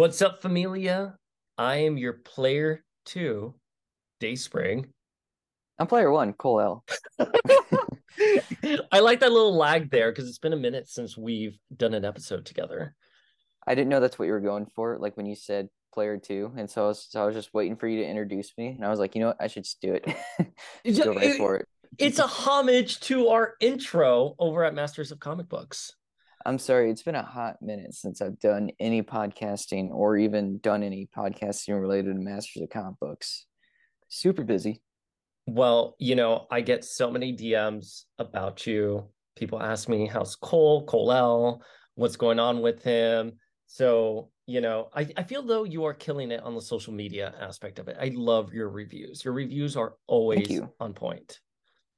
What's up, familia? I am your player two, Dayspring. I'm player one, Cole L. I like that little lag there because it's been a minute since we've done an episode together. I didn't know that's what you were going for, like when you said player two, and so I was, so I was just waiting for you to introduce me, and I was like, you know what, I should just do it. just go right for it. It's a homage to our intro over at Masters of Comic Books. I'm sorry, it's been a hot minute since I've done any podcasting or even done any podcasting related to Masters of Comic Books. Super busy. Well, you know, I get so many DMs about you. People ask me, how's Cole, Cole L, what's going on with him? So, you know, I, I feel though you are killing it on the social media aspect of it. I love your reviews. Your reviews are always on point.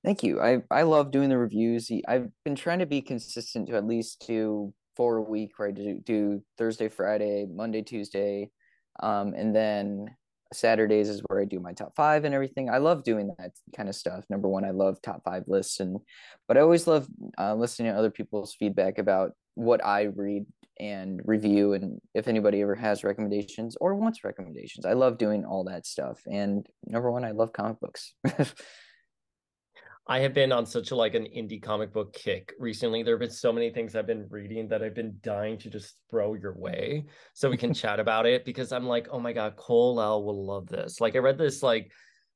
Thank you. I I love doing the reviews. I've been trying to be consistent to at least do four a week, where I do, do Thursday, Friday, Monday, Tuesday, um, and then Saturdays is where I do my top five and everything. I love doing that kind of stuff. Number one, I love top five lists, and but I always love uh, listening to other people's feedback about what I read and review, and if anybody ever has recommendations or wants recommendations. I love doing all that stuff. And number one, I love comic books. I have been on such a like an indie comic book kick recently. There have been so many things I've been reading that I've been dying to just throw your way so we can chat about it because I'm like, oh my god, Cole L will love this. Like I read this like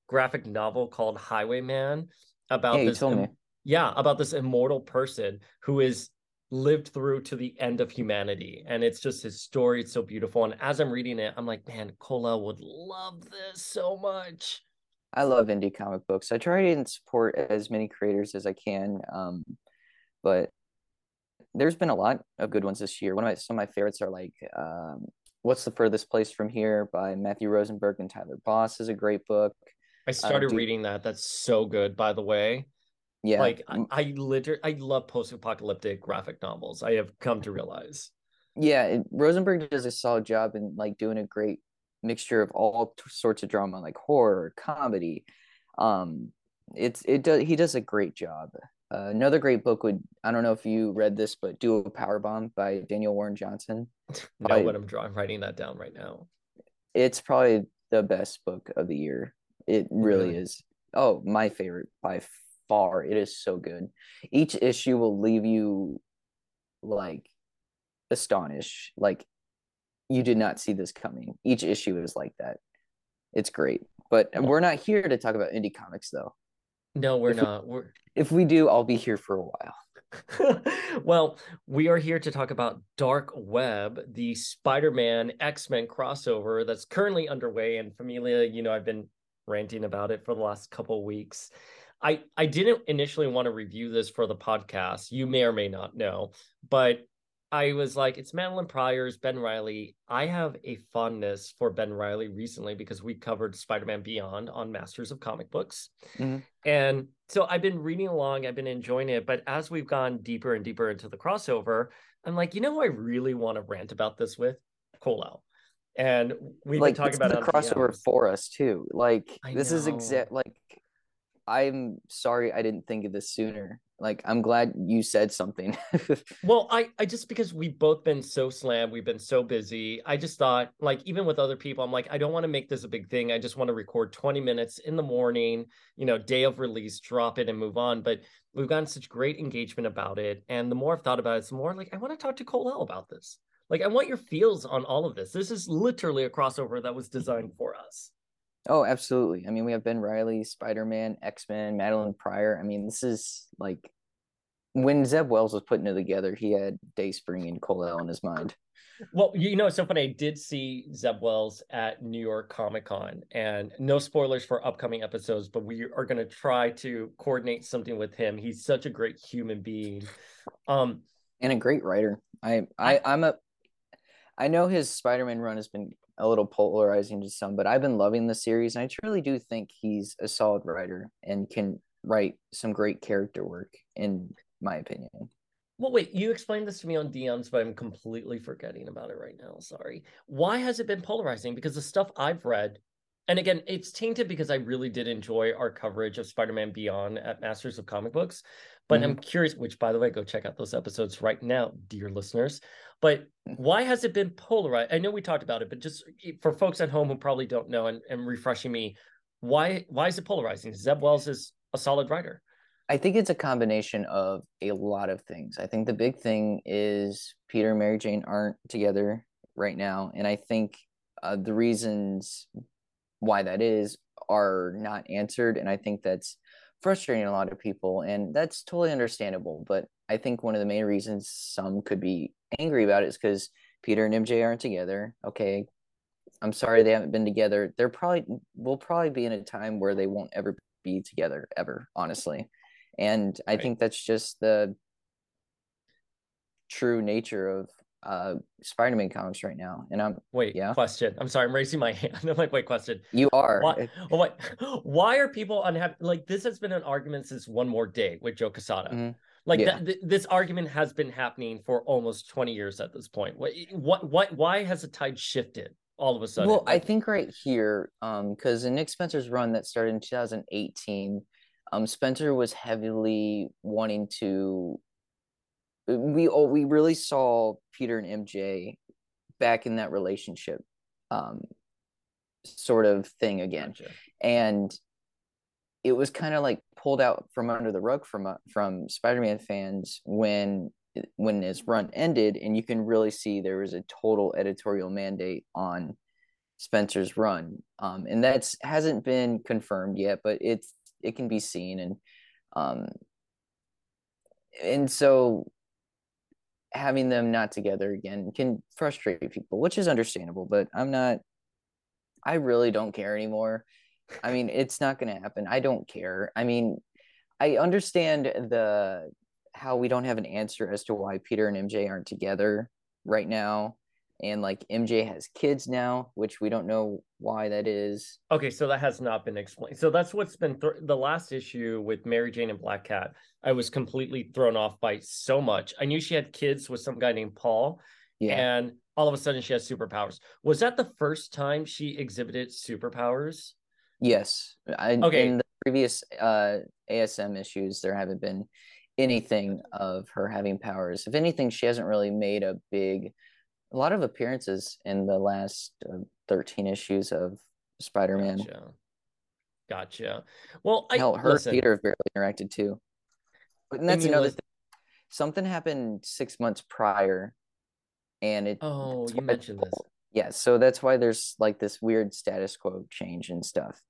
graphic novel called Highwayman about yeah, this Im- yeah, about this immortal person who is lived through to the end of humanity and it's just his story it's so beautiful and as i'm reading it i'm like man Cole L would love this so much I love indie comic books. I try and support as many creators as I can, um, but there's been a lot of good ones this year. One of my some of my favorites are like um, "What's the Furthest Place from Here" by Matthew Rosenberg and Tyler Boss is a great book. I uh, started uh, do... reading that. That's so good, by the way. Yeah, like I, I literally I love post-apocalyptic graphic novels. I have come to realize. Yeah, it, Rosenberg does a solid job in like doing a great mixture of all t- sorts of drama, like horror, comedy. Um, it's it does he does a great job. Uh, another great book would I don't know if you read this, but Do a Power Bomb by Daniel Warren Johnson. no, but I'm drawing writing that down right now. It's probably the best book of the year. It really, really? is. Oh, my favorite by far. It is so good. Each issue will leave you like astonished. Like you did not see this coming. Each issue is like that. It's great. But we're not here to talk about indie comics though. No, we're if not. We, we're if we do, I'll be here for a while. well, we are here to talk about Dark Web, the Spider-Man X-Men crossover that's currently underway. And Familia, you know, I've been ranting about it for the last couple weeks. I I didn't initially want to review this for the podcast. You may or may not know, but I was like, it's Madelyne Pryor's Ben Riley. I have a fondness for Ben Riley recently because we covered Spider Man Beyond on Masters of Comic Books. Mm-hmm. And so I've been reading along, I've been enjoying it. But as we've gone deeper and deeper into the crossover, I'm like, you know who I really want to rant about this with? Cole. And we've like, been talking about the crossover for us too. Like I this know. is exact like I'm sorry I didn't think of this sooner. Like I'm glad you said something. well, I I just because we've both been so slammed, we've been so busy. I just thought like even with other people, I'm like I don't want to make this a big thing. I just want to record 20 minutes in the morning, you know, day of release, drop it and move on. But we've gotten such great engagement about it, and the more I've thought about it, the more like I want to talk to Cole L about this. Like I want your feels on all of this. This is literally a crossover that was designed for us. Oh, absolutely. I mean, we have Ben Riley, Spider Man, X Men, Madelyne Pryor. I mean, this is like when Zeb Wells was putting it together, he had Dayspring and Kal-El in his mind. Well, you know, it's so funny. I did see Zeb Wells at New York Comic Con, and no spoilers for upcoming episodes, but we are going to try to coordinate something with him. He's such a great human being, um, and a great writer. I, I, I'm a, I know his Spider-Man run has been a little polarizing to some, but I've been loving the series, and I truly do think he's a solid writer and can write some great character work, in my opinion. Well, wait, you explained this to me on DMs, but I'm completely forgetting about it right now. Sorry. Why has it been polarizing? Because the stuff I've read, and again, it's tainted because I really did enjoy our coverage of Spider Man Beyond at Masters of Comic Books. But mm-hmm. I'm curious, which by the way, go check out those episodes right now, dear listeners. But why has it been polarized? I know we talked about it, but just for folks at home who probably don't know and, and refreshing me, why why is it polarizing? Zeb Wells is a solid writer. I think it's a combination of a lot of things. I think the big thing is Peter and Mary Jane aren't together right now, and I think uh, the reasons why that is are not answered, and I think that's frustrating a lot of people, and that's totally understandable. But I think one of the main reasons some could be angry about it is because Peter and MJ aren't together. Okay, I'm sorry they haven't been together. They're probably will probably be in a time where they won't ever be together ever, honestly. And I right. think that's just the true nature of uh Spider-Man comics right now. And I'm wait, yeah. Question. I'm sorry, I'm raising my hand. I'm like, wait, question. You are. Why, what? Why are people unhappy? Like this has been an argument since One More Day with Joe Quesada. Mm-hmm. Like yeah. th- th- this argument has been happening for almost 20 years at this point. What? What? What? Why has the tide shifted? all of a sudden. Well, I think right here, um, because in Nick Spencer's run that started in 2018, um, Spencer was heavily wanting to. We oh, we really saw Peter and MJ back in that relationship, um, sort of thing again, gotcha. and it was kind of like pulled out from under the rug from uh, from Spider-Man fans when when his run ended, and you can really see there was a total editorial mandate on Spencer's run, um, and that's hasn't been confirmed yet, but it's it can be seen and um and so having them not together again can frustrate people which is understandable but i'm not i really don't care anymore. I mean it's not going to happen. I don't care. I mean i understand the how we don't have an answer as to why peter and mj aren't together right now. And like MJ has kids now, which we don't know why that is. Okay, so that has not been explained. So that's what's been th- the last issue with Mary Jane and Black Cat. I was completely thrown off by so much. I knew she had kids with some guy named Paul, yeah. and all of a sudden she has superpowers. Was that the first time she exhibited superpowers? Yes. I, okay. In the previous uh, ASM issues, there haven't been anything of her having powers. If anything, she hasn't really made a big a lot of appearances in the last uh, 13 issues of Spider-Man. Gotcha. Gotcha. Well, I, Hell, her listen, Peter barely interacted too. And that's mean, another thing. Something happened six months prior, and it. Oh, you mentioned this. Yeah, so that's why there's like this weird status quo change and stuff,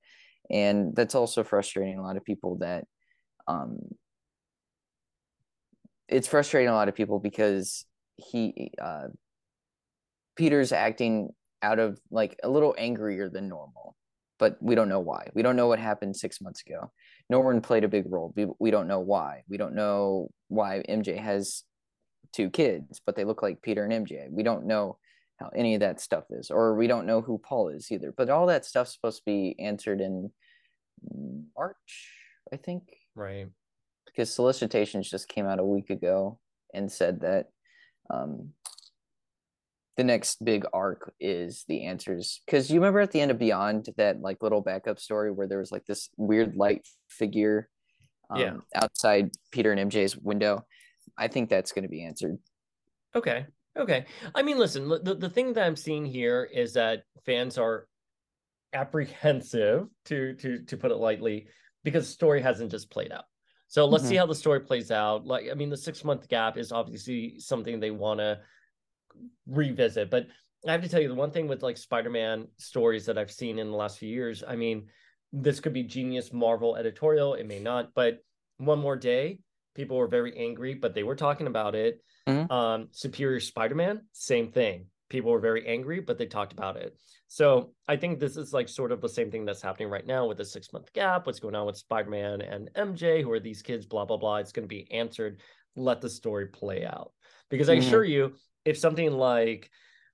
and that's also frustrating a lot of people. That, um, it's frustrating a lot of people because he, uh, Peter's acting out of like a little angrier than normal, but we don't know why. We don't know what happened six months ago. Norman played a big role. We, we don't know why. We don't know why MJ has two kids, but they look like Peter and MJ. We don't know how any of that stuff is, or we don't know who Paul is either. But all that stuff's supposed to be answered in March, I think. Right. Because solicitations just came out a week ago and said that um, the next big arc is the answers. Because you remember at the end of beyond that like little backup story where there was like this weird light figure um, yeah. outside peter and mj's window? I think that's going to be answered. Okay okay. I mean listen the, the thing that i'm seeing here is that fans are apprehensive to to to put it lightly because the story hasn't just played out. So let's mm-hmm. see how the story plays out. Like i mean the six month gap is obviously something they want to revisit. But I have to tell you, the one thing with like Spider-Man stories that I've seen in the last few years, I mean, this could be genius Marvel editorial, it may not, but one more day. People were very angry, but they were talking about it. Mhm. Um, Superior Spider-Man, same thing. People were very angry, but they talked about it. So I think this is like sort of the same thing that's happening right now with the six month gap. What's going on with Spider-Man and MJ? Who are these kids? Blah blah blah. It's going to be answered. Let the story play out. Because I Mhm. assure you, if something like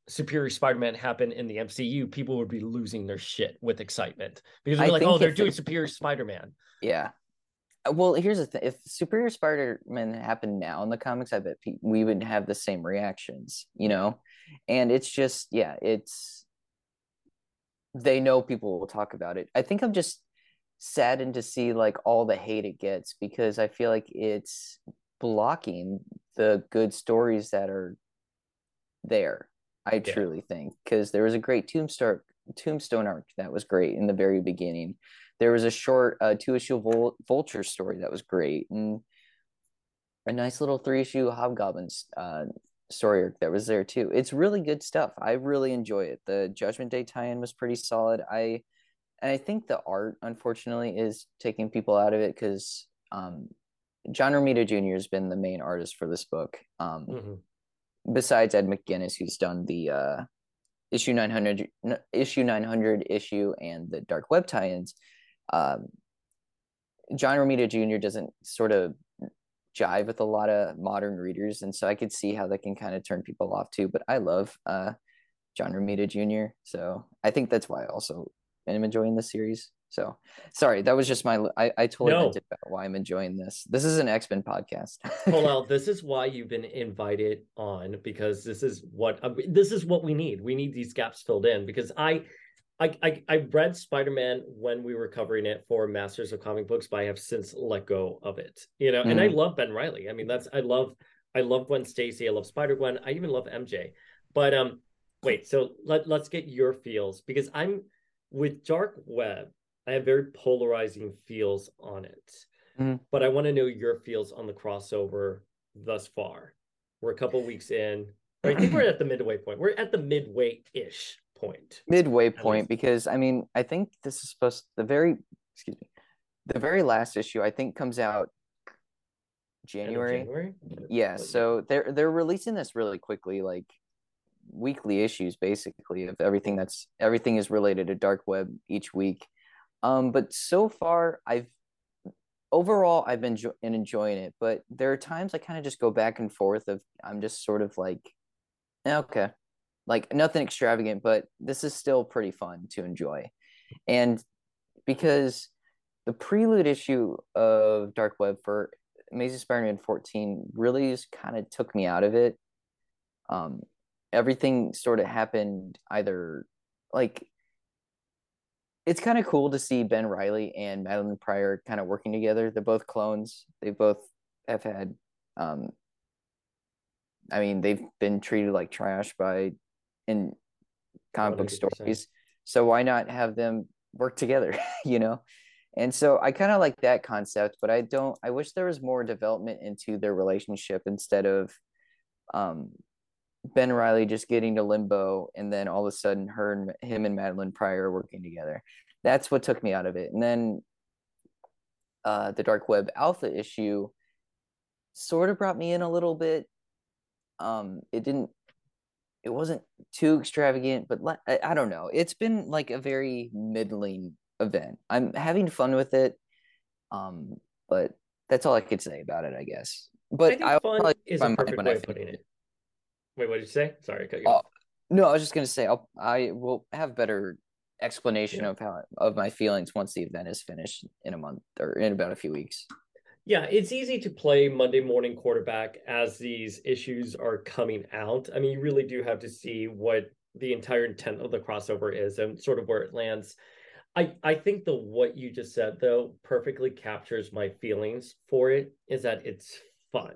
Superior Spider-Man happened in the MCU, people would be losing their shit with excitement because they're like, "Oh, they're doing it- Superior Spider-Man." Yeah. Well, here's the thing. If Superior Spider-Man happened now in the comics, I bet we would have the same reactions, you know? And it's just, yeah, it's they know people will talk about it. I think I'm just saddened to see like all the hate it gets because I feel like it's blocking the good stories that are there. I Yeah. truly think because there was a great Tombstone Tombstone arc that was great in the very beginning. There was a short uh, two issue Vul- Vulture story that was great, and a nice little three issue Hobgoblins uh, story arc that was there too. It's really good stuff. I really enjoy it. The Judgment Day tie-in was pretty solid. I and I think the art, unfortunately, is taking people out of it because um, John Romita Jr. has been the main artist for this book. Um, Mhm. Besides Ed McGuinness, who's done the uh, issue 900 issue 900 issue and the dark web tie-ins um, john romita jr doesn't sort of jive with a lot of modern readers and so i could see how that can kind of turn people off too but i love uh, john romita jr so i think that's why i also am enjoying the series so sorry that was just my i, I totally No. about why i'm enjoying this this is an x-men podcast Paul, this is why you've been invited on because this is what uh, this is what we need. We need these gaps filled in because I, I, I, I read Spider Man when we were covering it for Masters of Comic Books, but I have since let go of it. You know, and I love Ben Riley. I mean, that's I love I love Gwen Stacy. I love Spider Gwen. I even love MJ. But um, wait. So let let's get your feels because I'm with Dark Web. I have very polarizing feels on it Mhm. but I want to know your feels on the crossover thus far. We're a couple weeks in. I think we're at the midway point. We're at the midway ish point. midway point because I mean I think this is supposed the very excuse me the very last issue I think comes out January. January? Yeah, so they're they're releasing this really quickly, like weekly issues basically of everything that's everything is related to dark web each week. Um, but so far I've overall I've been jo- enjoying it, but there are times I kind of just go back and forth of I'm just sort of like "Eh, okay, like nothing extravagant, but this is still pretty fun to enjoy. And because the prelude issue of Dark Web for Amazing Spider-Man 14 really just kind of took me out of it. Um, everything sort of happened either like it's kind of cool to see Ben Riley and Madelyne Pryor kind of working together. They're both clones. They both have had um I mean, they've been treated like trash by in comic book 100%. stories. So why not have them work together, you know? And so I kind of like that concept, but I don't I wish there was more development into their relationship instead of um Ben Riley just getting to limbo and then all of a sudden her and him and Madelyne Pryor working together. That's what took me out of it. And then uh the Dark Web Alpha issue sort of brought me in a little bit. Um it didn't it wasn't too extravagant, but I, I don't know. It's been like a very middling event. I'm having fun with it. Um but that's all I could say about it, I guess. I But think I'll fun is a perfect way I of putting finish it. Wait, what did you say? Sorry, I cut you uh, off. No, I was just gonna say I'll I will have better explanation Yeah. of how of my feelings once the event is finished in a month or in about a few weeks. Yeah, it's easy to play Monday morning quarterback as these issues are coming out. I mean, you really do have to see what the entire intent of the crossover is and sort of where it lands. I I think the what you just said though perfectly captures my feelings for it is that it's fun.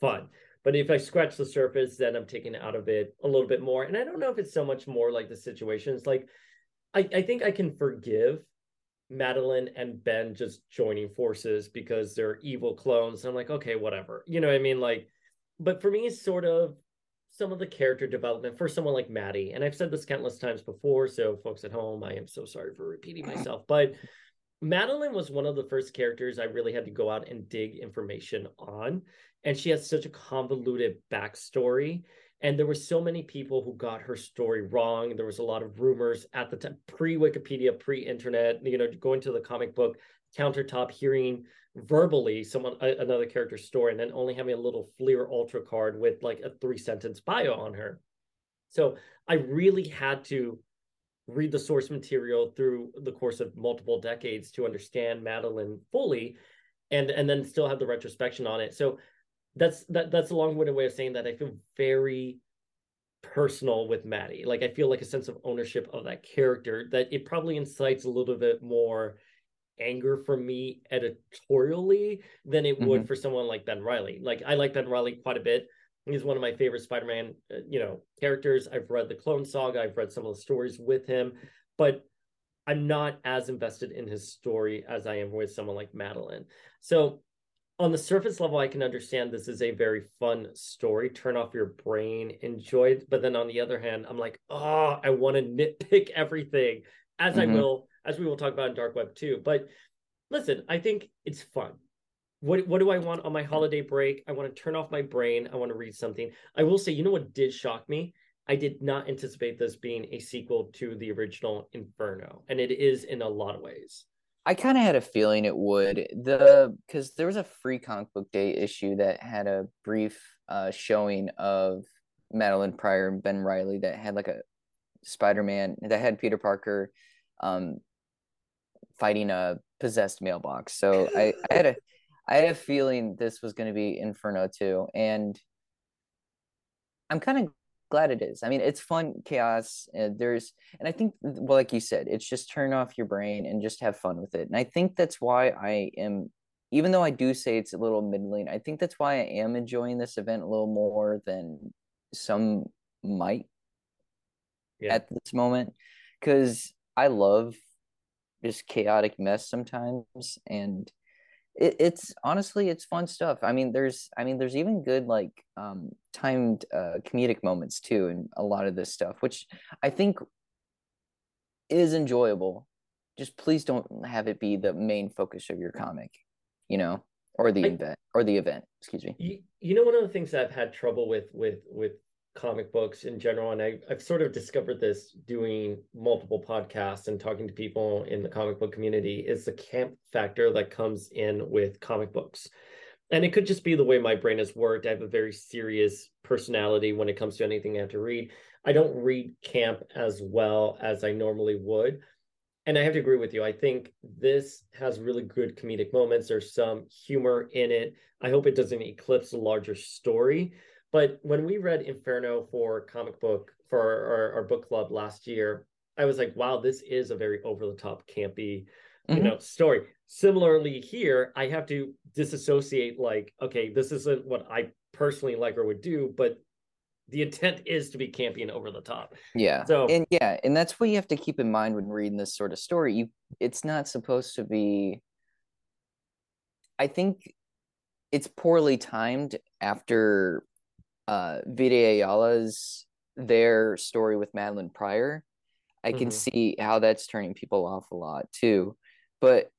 Fun. But if I scratch the surface, then I'm taken out of it a little bit more. And I don't know if it's so much more like the situations. Like I, I think I can forgive Madelyne and Ben just joining forces because they're evil clones. I'm like, okay, whatever. You know what I mean? Like, but for me, it's sort of some of the character development for someone like Maddie. And I've said this countless times before. So, folks at home, I am so sorry for repeating myself. But Madelyne was one of the first characters I really had to go out and dig information on. And she has such a convoluted backstory. And there were so many people who got her story wrong. There was a lot of rumors at the time, pre Wikipedia, pre internet, you know, going to the comic book countertop, hearing verbally someone, another character's story, and then only having a little Fleer Ultra card with like a three sentence bio on her. So I really had to read the source material through the course of multiple decades to understand Madelyne fully and and then still have the retrospection on it. So that's that that's a long-winded way of saying that I feel very personal with Maddie. Like I feel like a sense of ownership of that character that it probably incites a little bit more anger from me editorially than it would mm-hmm. for someone like Ben Riley. Like I like Ben Riley quite a bit. He's one of my favorite Spider-Man, uh, you know, characters. I've read the Clone Saga. I've read some of the stories with him, but I'm not as invested in his story as I am with someone like Madelyne. So, on the surface level, I can understand this is a very fun story. Turn off your brain, enjoy it. But then on the other hand, I'm like, oh, I want to nitpick everything, as mm-hmm. I will, as we will talk about in Dark Web too. But listen, I think it's fun what what do I want on my holiday break? I want to turn off my brain. I want to read something. I will say, you know what did shock me? I did not anticipate this being a sequel to the original Inferno, and it is in a lot of ways. I kind of had a feeling it would. The because there was a free comic book day issue that had a brief uh, showing of Madelyne Pryor and Ben Riley that had like a Spider-Man that had Peter Parker um, fighting a possessed mailbox. So I, I had a I had a feeling this was going to be Inferno too, and I'm kind of glad it is. I mean, it's fun chaos. Uh, there's, and I think, well, like you said, it's just turn off your brain and just have fun with it. And I think that's why I am, even though I do say it's a little middling, I think that's why I am enjoying this event a little more than some might yeah. at this moment, because I love just chaotic mess sometimes, and it, it's honestly it's fun stuff. I mean there's i mean there's even good like um timed uh comedic moments too and a lot of this stuff which i think is enjoyable. Just please don't have it be the main focus of your comic you know or the I, event or the event excuse me. You, you know one of the things i've had trouble with with with comic books in general and I, i've sort of discovered this doing multiple podcasts and talking to people in the comic book community is the camp factor that comes in with comic books. And it could just be the way my brain has worked. I have a very serious personality when it comes to anything i have to read. I don't read camp as well as i normally would. And i have to agree with you. I think this has really good comedic moments. There's some humor in it. I hope it doesn't eclipse the larger story but when we read Inferno for comic book for our, our book club last year, I was like, wow, this is a very over the top, campy, mm-hmm. you know, story. Similarly, here, I have to disassociate, like, okay, this isn't what I personally like or would do, but the intent is to be campy and over the top. Yeah. So and yeah, and that's what you have to keep in mind when reading this sort of story. You it's not supposed to be I think it's poorly timed after uh Vita Ayala's their story with Madelyne Pryor, I can mm-hmm. see how that's turning people off a lot too. But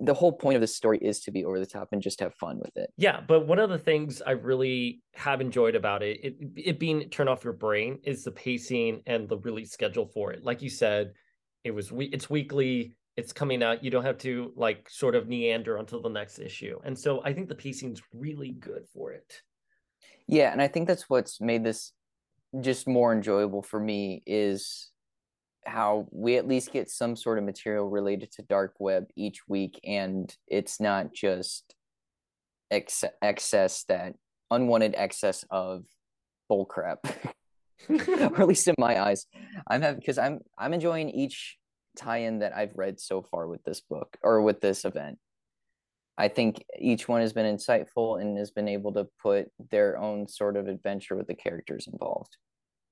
the whole point of the story is to be over the top and just have fun with it. Yeah, but one of the things I really have enjoyed about it, it, it being turn off your brain, is the pacing and the release schedule for it. Like you said, it was we it's weekly, it's coming out. You don't have to like sort of neander until the next issue, and so I think the pacing's really good for it. Yeah, and I think that's what's made this just more enjoyable for me is how we at least get some sort of material related to dark web each week and it's not just ex- excess that unwanted excess of bullcrap or at least in my eyes i'm having because i'm i'm enjoying each tie-in that i've read so far with this book or with this event I think each one has been insightful and has been able to put their own sort of adventure with the characters involved.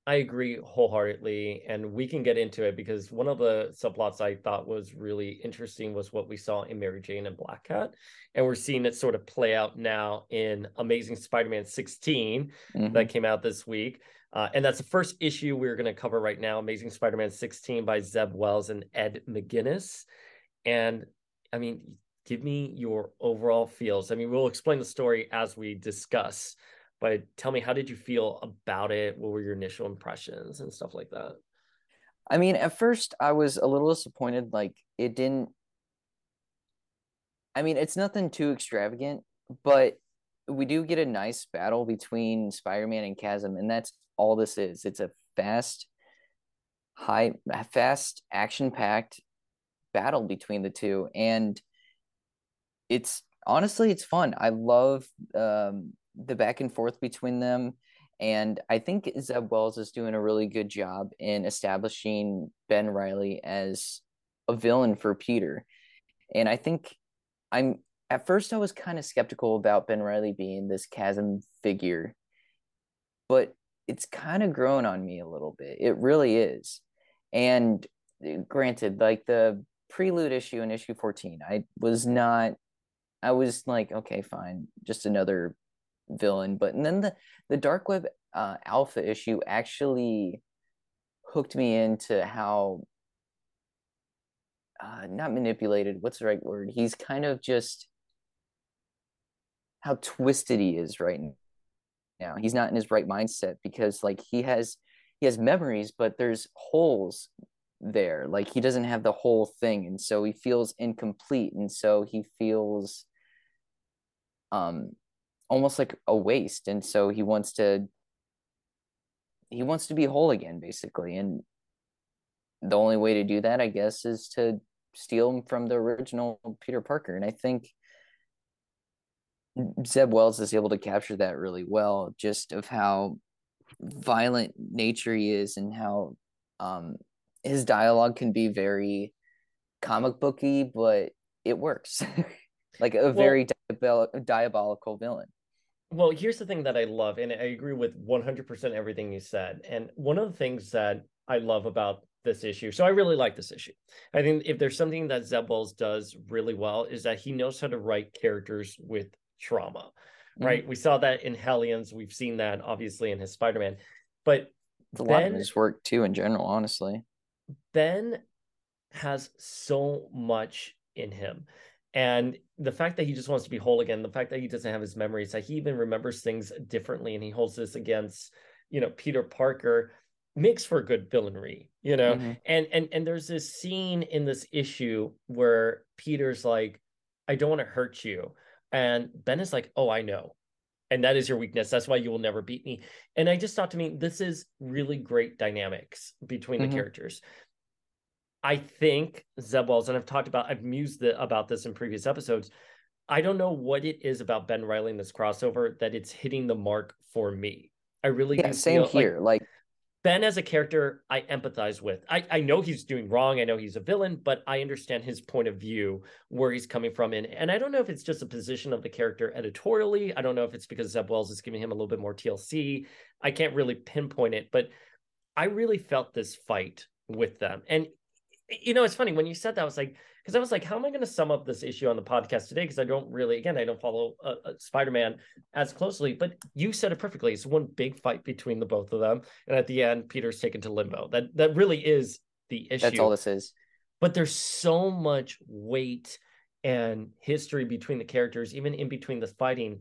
I agree wholeheartedly, and we can get into it because one of the subplots I thought was really interesting was what we saw in Mary Jane and Black Cat, and we're seeing it sort of play out now in Amazing Spider-Man 16 mm-hmm. that came out this week. Uh, and that's the first issue we're going to cover right now Amazing Spider Man 16 by Zeb Wells and Ed McGuinness. And I mean, give me your overall feels. I mean, we'll explain the story as we discuss, but tell me, how did you feel about it? What were your initial impressions and stuff like that? I mean, at first I was a little disappointed. Like, it didn't. I mean, it's nothing too extravagant, but we do get a nice battle between Spider-Man and Chasm, and that's all this is. It's a fast, high, fast, action-packed battle between the two, and it's honestly it's fun. I love um, the back and forth between them, and I think Zeb Wells is doing a really good job in establishing Ben Riley as a villain for Peter, and I think I'm at first I was kind of skeptical about Ben Riley being this chasm figure, but it's kind of grown on me a little bit. It really is. And eh, granted, like the prelude issue in issue 14, I was not I was like, okay, fine, just another villain. But and then the the Dark Web uh, Alpha issue actually hooked me into how uh, not manipulated. What's the right word? He's kind of just how twisted he is right now. He's not in his right mindset because like he has he has memories, but there's holes there. Like he doesn't have the whole thing, and so he feels incomplete, and so he feels um almost like a waste, and so he wants to he wants to be whole again, basically, and the only way to do that, I guess, is to steal him from the original Peter Parker, and I think Zeb Wells is able to capture that really well, just of how violent nature he is and how um, his dialogue can be very comic booky, but it works. like a well, very diabol- diabolical villain. Well, here's the thing that I love, and I agree with 100% everything you said. And one of the things that I love about this issue, so I really like this issue. I think if there's something that Zeb Wells does really well, is that he knows how to write characters with trauma, mm-hmm. right? We saw that in Hellions. We've seen that obviously in his Spider Man, but a lot of his work too in general, honestly. Ben has so much in him. And the fact that he just wants to be whole again, the fact that he doesn't have his memories, that he even remembers things differently and he holds this against, you know, Peter Parker makes for good villainry, you know. Mm-hmm. And and and there's this scene in this issue where Peter's like, I don't want to hurt you. And Ben is like, Oh, I know. And that is your weakness. That's why you will never beat me. And I just thought to me, this is really great dynamics between mm-hmm. the characters. I think Zeb Wells, and I've talked about, I've mused the, about this in previous episodes. I don't know what it is about Ben Riley in this crossover that it's hitting the mark for me. I really yeah, same here. Like, like Ben as a character, I empathize with. I, I know he's doing wrong. I know he's a villain, but I understand his point of view, where he's coming from. And, and I don't know if it's just a position of the character editorially. I don't know if it's because Zeb Wells is giving him a little bit more TLC. I can't really pinpoint it, but I really felt this fight with them. And, you know, it's funny when you said that, I was like, because I was like, how am I going to sum up this issue on the podcast today? Because I don't really, again, I don't follow uh, uh, Spider Man as closely. But you said it perfectly. It's one big fight between the both of them, and at the end, Peter's taken to limbo. That that really is the issue. That's all this is. But there's so much weight and history between the characters, even in between the fighting.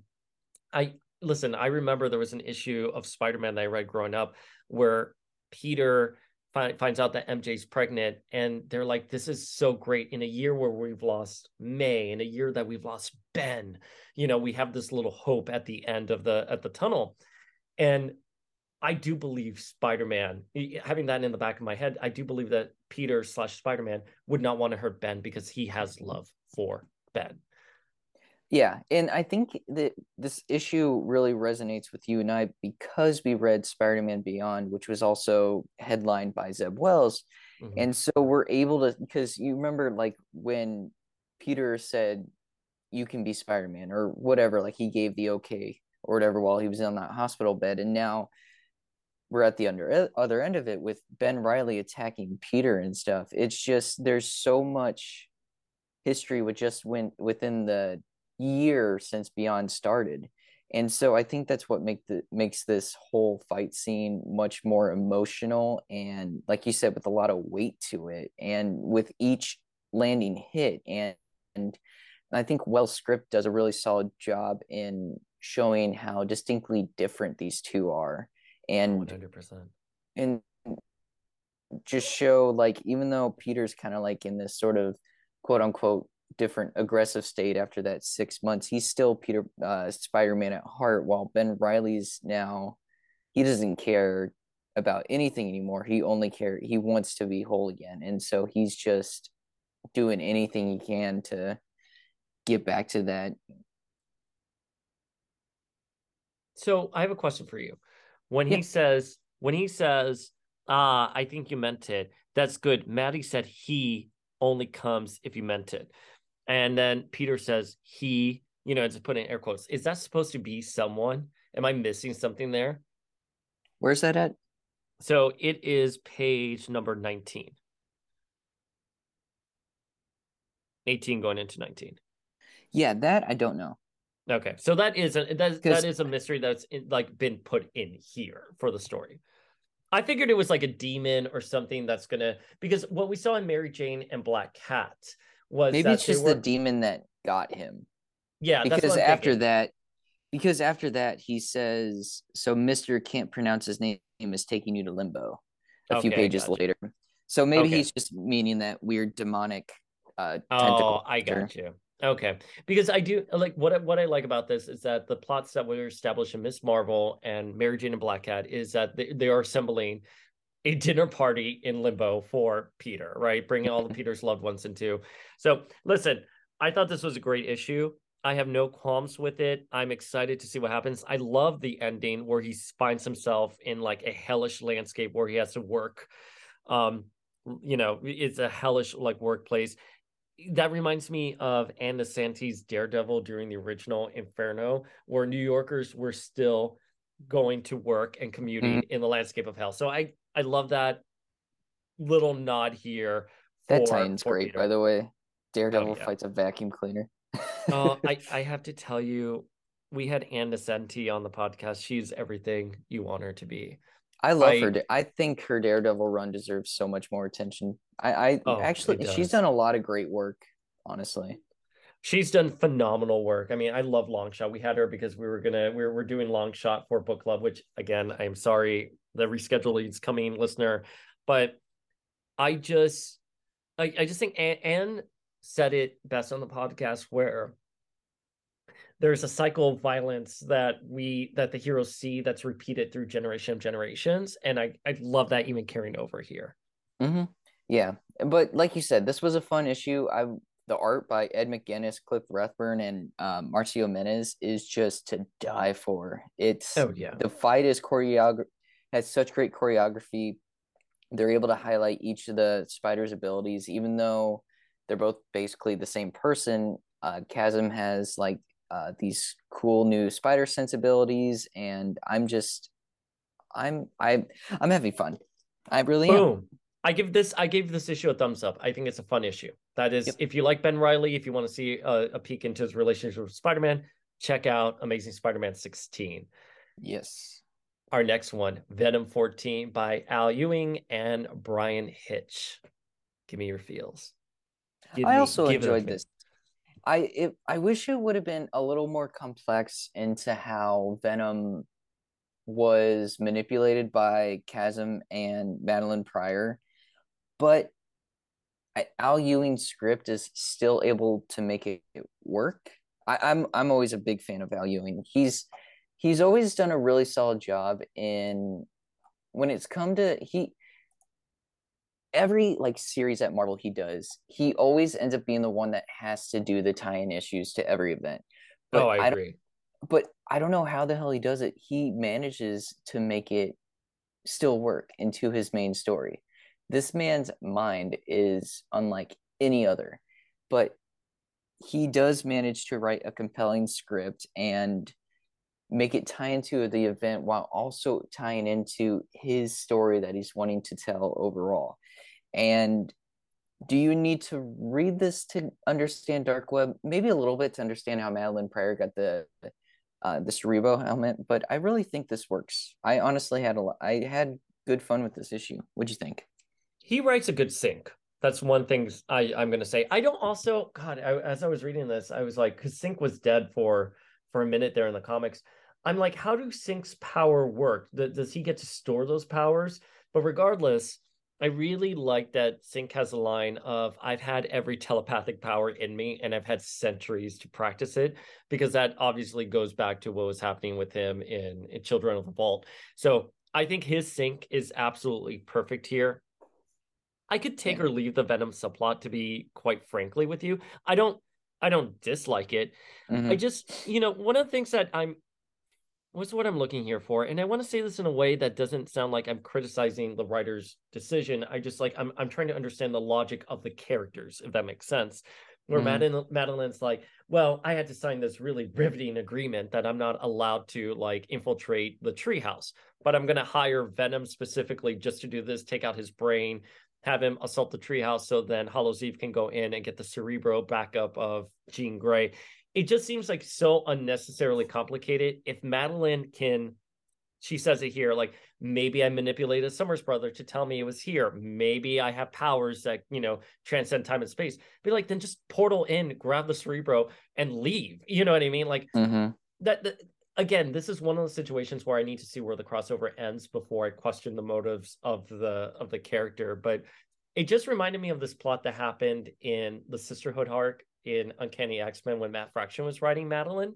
I listen. I remember there was an issue of Spider Man that I read growing up where Peter find, finds out that MJ's pregnant, and they're like, "This is so great!" In a year where we've lost May, in a year that we've lost Ben, you know, we have this little hope at the end of the at the tunnel, and I do believe Spider-Man, having that in the back of my head, I do believe that Peter slash Spider-Man would not want to hurt Ben because he has love for Ben. Yeah, and I think that this issue really resonates with you and I because we read Spider-Man Beyond, which was also headlined by Zeb Wells. Mm-hmm. And so we're able to because you remember like when Peter said you can be Spider-Man or whatever, like he gave the okay or whatever while he was on that hospital bed. And now we're at the under other end of it with Ben Riley attacking Peter and stuff. It's just there's so much history with just when within the year since Beyond started. And so I think that's what make the makes this whole fight scene much more emotional and like you said with a lot of weight to it and with each landing hit and, and I think well script does a really solid job in showing how distinctly different these two are and 100%. and just show like even though Peter's kind of like in this sort of quote unquote different aggressive state after that six months, he's still Peter uh, Spider Man at heart. While Ben Riley's now, he doesn't care about anything anymore. He only care he wants to be whole again, and so he's just doing anything he can to get back to that. So I have a question for you. When yeah. he says, when he says, ah, I think you meant it. That's good. Maddie said he only comes if you meant it. And then Peter says he, you know, it's put in air quotes. Is that supposed to be someone? Am I missing something there? Where's that at? So it is page number 19. 18 going into 19. Yeah, that I don't know. Okay, so that is a that, that is a mystery that's in, like been put in here for the story. I figured it was like a demon or something that's gonna because what we saw in Mary Jane and Black Cat was maybe it's just were... the demon that got him. Yeah, because after thinking. that, because after that he says, "So Mister can't pronounce his name is taking you to limbo." A okay, few pages gotcha. later, so maybe okay. he's just meaning that weird demonic. Uh, oh, I got you. Okay, because I do like what what I like about this is that the plots that were established in Miss Marvel and Mary Jane and Black Cat is that they, they are assembling a dinner party in limbo for Peter, right? Bringing all of Peter's loved ones into. So, listen, I thought this was a great issue. I have no qualms with it. I'm excited to see what happens. I love the ending where he finds himself in like a hellish landscape where he has to work. Um, you know, it's a hellish like workplace that reminds me of Ann Nocenti's Daredevil during the original Inferno, where New Yorkers were still going to work and commuting mm-hmm. in the landscape of hell. So I I love that little nod here. that tie-in's great, Peter. by the way. Daredevil oh, yeah. fights a vacuum cleaner. uh, I I have to tell you, we had Anna Nocenti on the podcast. She's everything you want her to be. I love I, her. I think her Daredevil run deserves so much more attention. I, I oh, actually, she's done a lot of great work, honestly. She's done phenomenal work. I mean, I love Longshot. We had her because we were gonna we were, we're doing Longshot for book club, which again, I'm sorry the reschedule is coming, listener, but I just I, I just think Ann said it best on the podcast where there's a cycle of violence that we that the heroes see that's repeated through generation of generations. And i i love that even carrying over here. Mm-hmm. yeah. But like you said this was a fun issue. I the art by ed mcguinness cliff rathburn and um, marcio menyz is just to die for. It's oh yeah. the fight is choreographed has such great choreography they're able to highlight each of the spiders abilities even though they're both basically the same person uh, chasm has like uh, these cool new spider sensibilities, and I'm just, I'm, I, I'm having fun. I really Boom. am. I give this I gave this issue a thumbs up. I think it's a fun issue. That is, yep. if you like Ben Riley, if you want to see a, a peek into his relationship with Spider Man, check out Amazing Spider Man 16. Yes. Our next one, Venom 14 by Al Ewing and Bryan Hitch. Give me your feels. Give I me, also enjoyed this. I it, I wish it would have been a little more complex into how Venom was manipulated by Chasm and Madelyne Pryor, but Al Ewing's script is still able to make it work. I, I'm I'm always a big fan of Al Ewing. He's he's always done a really solid job in when it's come to he every like series at Marvel he does, he always ends up being the one that has to do the tie-in issues to every event. But oh, I, I agree. But I don't know how the hell he does it. He manages to make it still work into his main story. This man's mind is unlike any other, but he does manage to write a compelling script and make it tie into the event while also tying into his story that he's wanting to tell overall. And do you need to read this to understand Dark Web? Maybe a little bit to understand how Madelyne Pryor got the uh, the Cerebro helmet, but I really think this works. I honestly had a lot, I had good fun with this issue. What'd you think? He writes a good Synch. That's one thing I, I'm going to say. I don't also, God, I, as I was reading this, I was like, because Synch was dead for for a minute there in the comics. I'm like, how do Synch's power work? Does he get to store those powers? But regardless, I really like that Synch has a line of I've had every telepathic power in me and I've had centuries to practice it because that obviously goes back to what was happening with him in, in Children of the Vault. So I think his Synch is absolutely perfect here. I could take yeah. or leave the Venom subplot to be quite frankly with you. I don't I don't dislike it. Mm-hmm. I just, you know, one of the things that I'm what's what I'm looking here for. And I want to say this in a way that doesn't sound like I'm criticizing the writer's decision. I just like I'm I'm trying to understand the logic of the characters, if that makes sense. Where mm. Madelyne, Madelyne's like, well, I had to sign this really riveting agreement that I'm not allowed to like infiltrate the treehouse, but I'm gonna hire Venom specifically just to do this, take out his brain, have him assault the treehouse, so then Hallows Eve can go in and get the Cerebro backup of Jean Grey it just seems like so unnecessarily complicated. If Madelyne can, she says it here, like maybe I manipulated Summers brother to tell me it was here. Maybe I have powers that, you know, transcend time and space. Be like, then just portal in, grab the cerebro and leave. You know what I mean? Like mm-hmm. that, that again, this is one of the situations where I need to see where the crossover ends before I question the motives of the of the character. But it just reminded me of this plot that happened in the sisterhood arc in Uncanny X Men when Matt Fraction was writing Madelyne,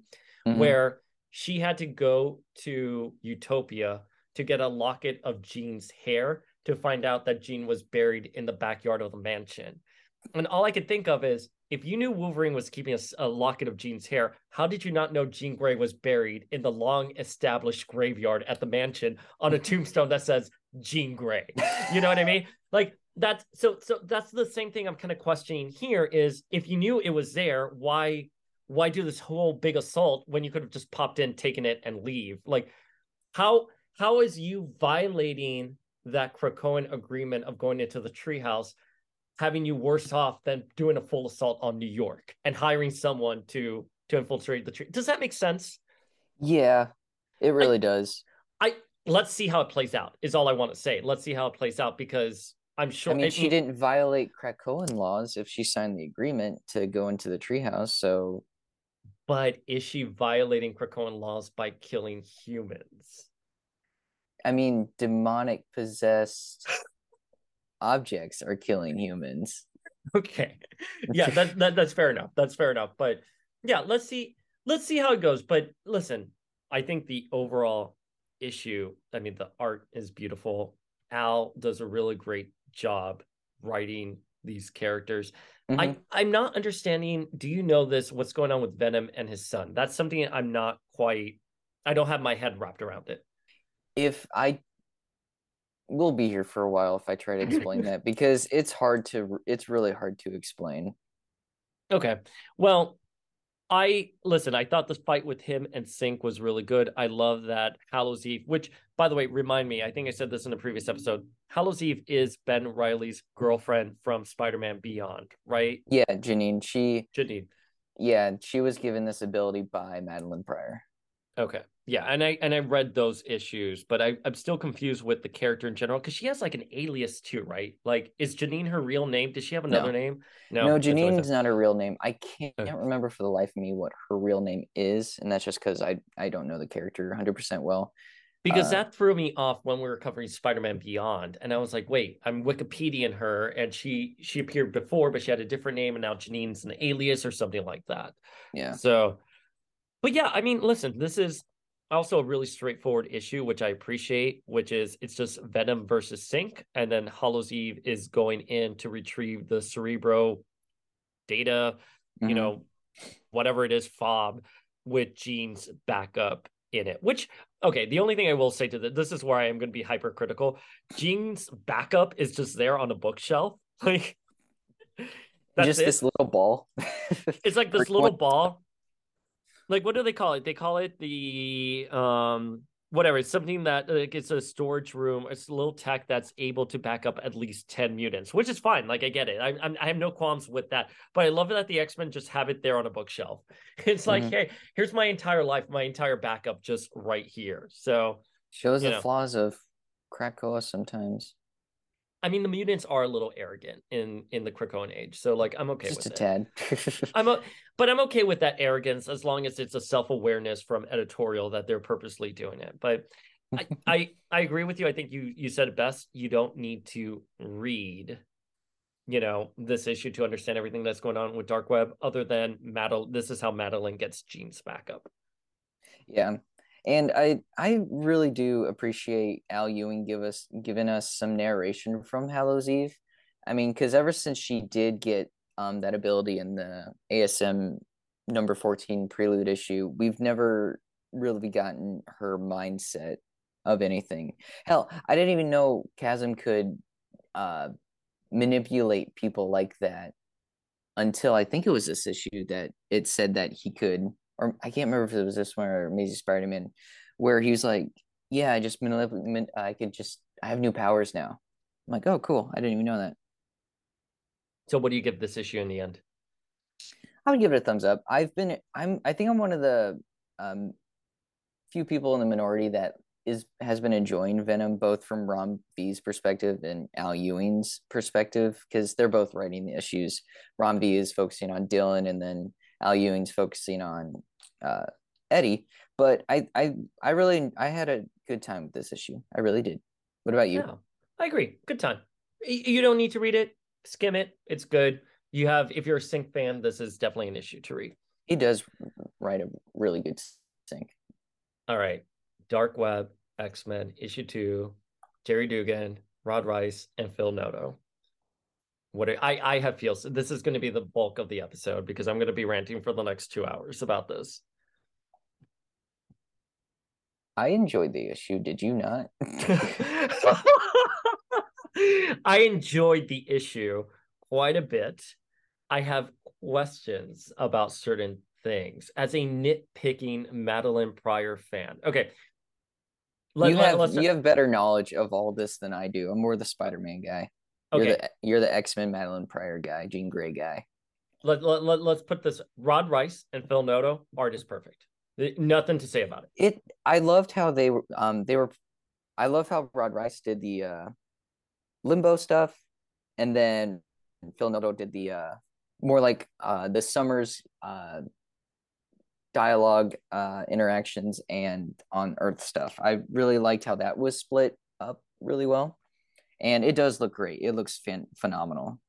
mm-hmm. where she had to go to Utopia to get a locket of Jean's hair to find out that Jean was buried in the backyard of the mansion. And all I could think of is if you knew Wolverine was keeping a, a, locket of Jean's hair, how did you not know Jean Grey was buried in the long established graveyard at the mansion on a tombstone that says Jean Grey? You know what I mean? Like that's so so that's the same thing I'm kind of questioning here is if you knew it was there, why why do this whole big assault when you could have just popped in, taken it, and leave? Like how how is you violating that Krakoan agreement of going into the treehouse having you worse off than doing a full assault on New York and hiring someone to to infiltrate the tree? Does that make sense? Yeah, it really I, does. I let's see how it plays out. Is all I want to say. Let's see how it plays out because I'm sure. I mean, she didn't violate Krakoan laws if she signed the agreement to go into the treehouse. So, but is she violating Krakoan laws by killing humans? I mean, demonic possessed objects are killing humans. Okay, yeah, that, that that's fair enough. That's fair enough. But yeah, let's see. Let's see how it goes. But listen, I think the overall issue. I mean, the art is beautiful. Al does a really great job writing these characters. Mm-hmm. I I'm not understanding. Do you know this? What's going on with Venom and his son? That's something I'm not quite. I don't have my head wrapped around it. If I we'll be here for a while if I try to explain that because it's hard to it's really hard to explain. Okay. Well, I listen, I thought this fight with him and Synch was really good. I love that Hallows Eve, which by the way, remind me, I think I said this in a previous episode. Hallows Eve is Ben Reilly's girlfriend from Spider-Man Beyond, right? Yeah, Janine. She Janine. Yeah, she was given this ability by Madelyne Pryor. Okay. Yeah, and I and I read those issues, but I, I'm still confused with the character in general because she has like an alias too, right? Like, is Janine her real name? Does she have another no. name? No, no, Janine's not her real name. I can't okay. remember for the life of me what her real name is, and that's just because I I don't know the character 100 percent well. Because uh, that threw me off when we were covering Spider-Man Beyond, and I was like, "Wait, I'm Wikipediaing her, and she she appeared before, but she had a different name, and now Janine's an alias or something like that." Yeah. So, but yeah, I mean, listen, this is also a really straightforward issue, which I appreciate, which is it's just Venom versus Synch, and then Hallows Eve is going in to retrieve the Cerebro data, mm-hmm. you know, whatever it is, fob with Jean's backup in it. Which, okay, the only thing I will say to that, this is where I am going to be hypercritical. Jean's backup is just there on a bookshelf, like. Just it. this little ball. it's like this little ball like what do they call it? They call it the um whatever. It's something that like it's a storage room. It's a little tech that's able to back up at least ten mutants, which is fine. Like I get it. I I'm, I have no qualms with that. But I love it that the X Men just have it there on a bookshelf. It's like, Mhm. hey, here's my entire life, my entire backup, just right here. So Shows the know. flaws of Krakoa sometimes. I mean, the mutants are a little arrogant in in the Krakoan age. So like, I'm okay Just a it. tad. I'm a, but I'm okay with that arrogance as long as it's a self awareness from editorial that they're purposely doing it. But I, I I agree with you. I think you you said it best. You don't need to read, you know, this issue to understand everything that's going on with Dark Web. Other than Madelyne, this is how Madelyne gets Jean's back up. Yeah. And I I really do appreciate Al Ewing give us giving us some narration from Hallows Eve. I mean, because ever since she did get um that ability in the ASM number 14 prelude issue, we've never really gotten her mindset of anything. Hell, I didn't even know Chasm could uh manipulate people like that until I think it was this issue that it said that he could or I can't remember if it was this one or Amazing Spider-Man, where he was like, "Yeah, I just manipulate. I could just. I have new powers now." I'm like, "Oh, cool! I didn't even know that." So, what do you give this issue in the end? I would give it a thumbs up. I've been. I'm. I think I'm one of the um, few people in the minority that is has been enjoying Venom, both from Ram V's perspective and Al Ewing's perspective, because they're both writing the issues. Ram V is focusing on Dylan, and then Al Ewing's focusing on uh, Eddie. But I, I, I really, I had a good time with this issue. I really did. What about you? I agree. Good time. You don't need to read it. Skim it. It's good. You have, if you're a Synch fan, this is definitely an issue to read. He does write a really good Synch. All right. Dark Web, X Men, issue two, Gerry Duggan, Rod Reis, and Phil Noto. What do- I I have feels this is going to be the bulk of the episode because I'm going to be ranting for the next two hours about this. I enjoyed the issue. Did you not? I enjoyed the issue quite a bit. I have questions about certain things as a nitpicking Madelyne Pryor fan. Okay. Let, you have you have better knowledge of all this than I do. I'm more the Spider-Man guy. You're okay. the you're the X-Men Madelyne Pryor guy, Jean Grey guy. let, let, let, let's put this Rod Reis and Phil Noto, art is perfect. Th- Nothing to say about it. It I loved how they were um they were I love how Rod Reis did the uh limbo stuff and then Phil Noto did the uh more like uh the summer's uh dialogue uh interactions and on earth stuff. I really liked how that was split up really well. And it does look great. It looks fan- phenomenal.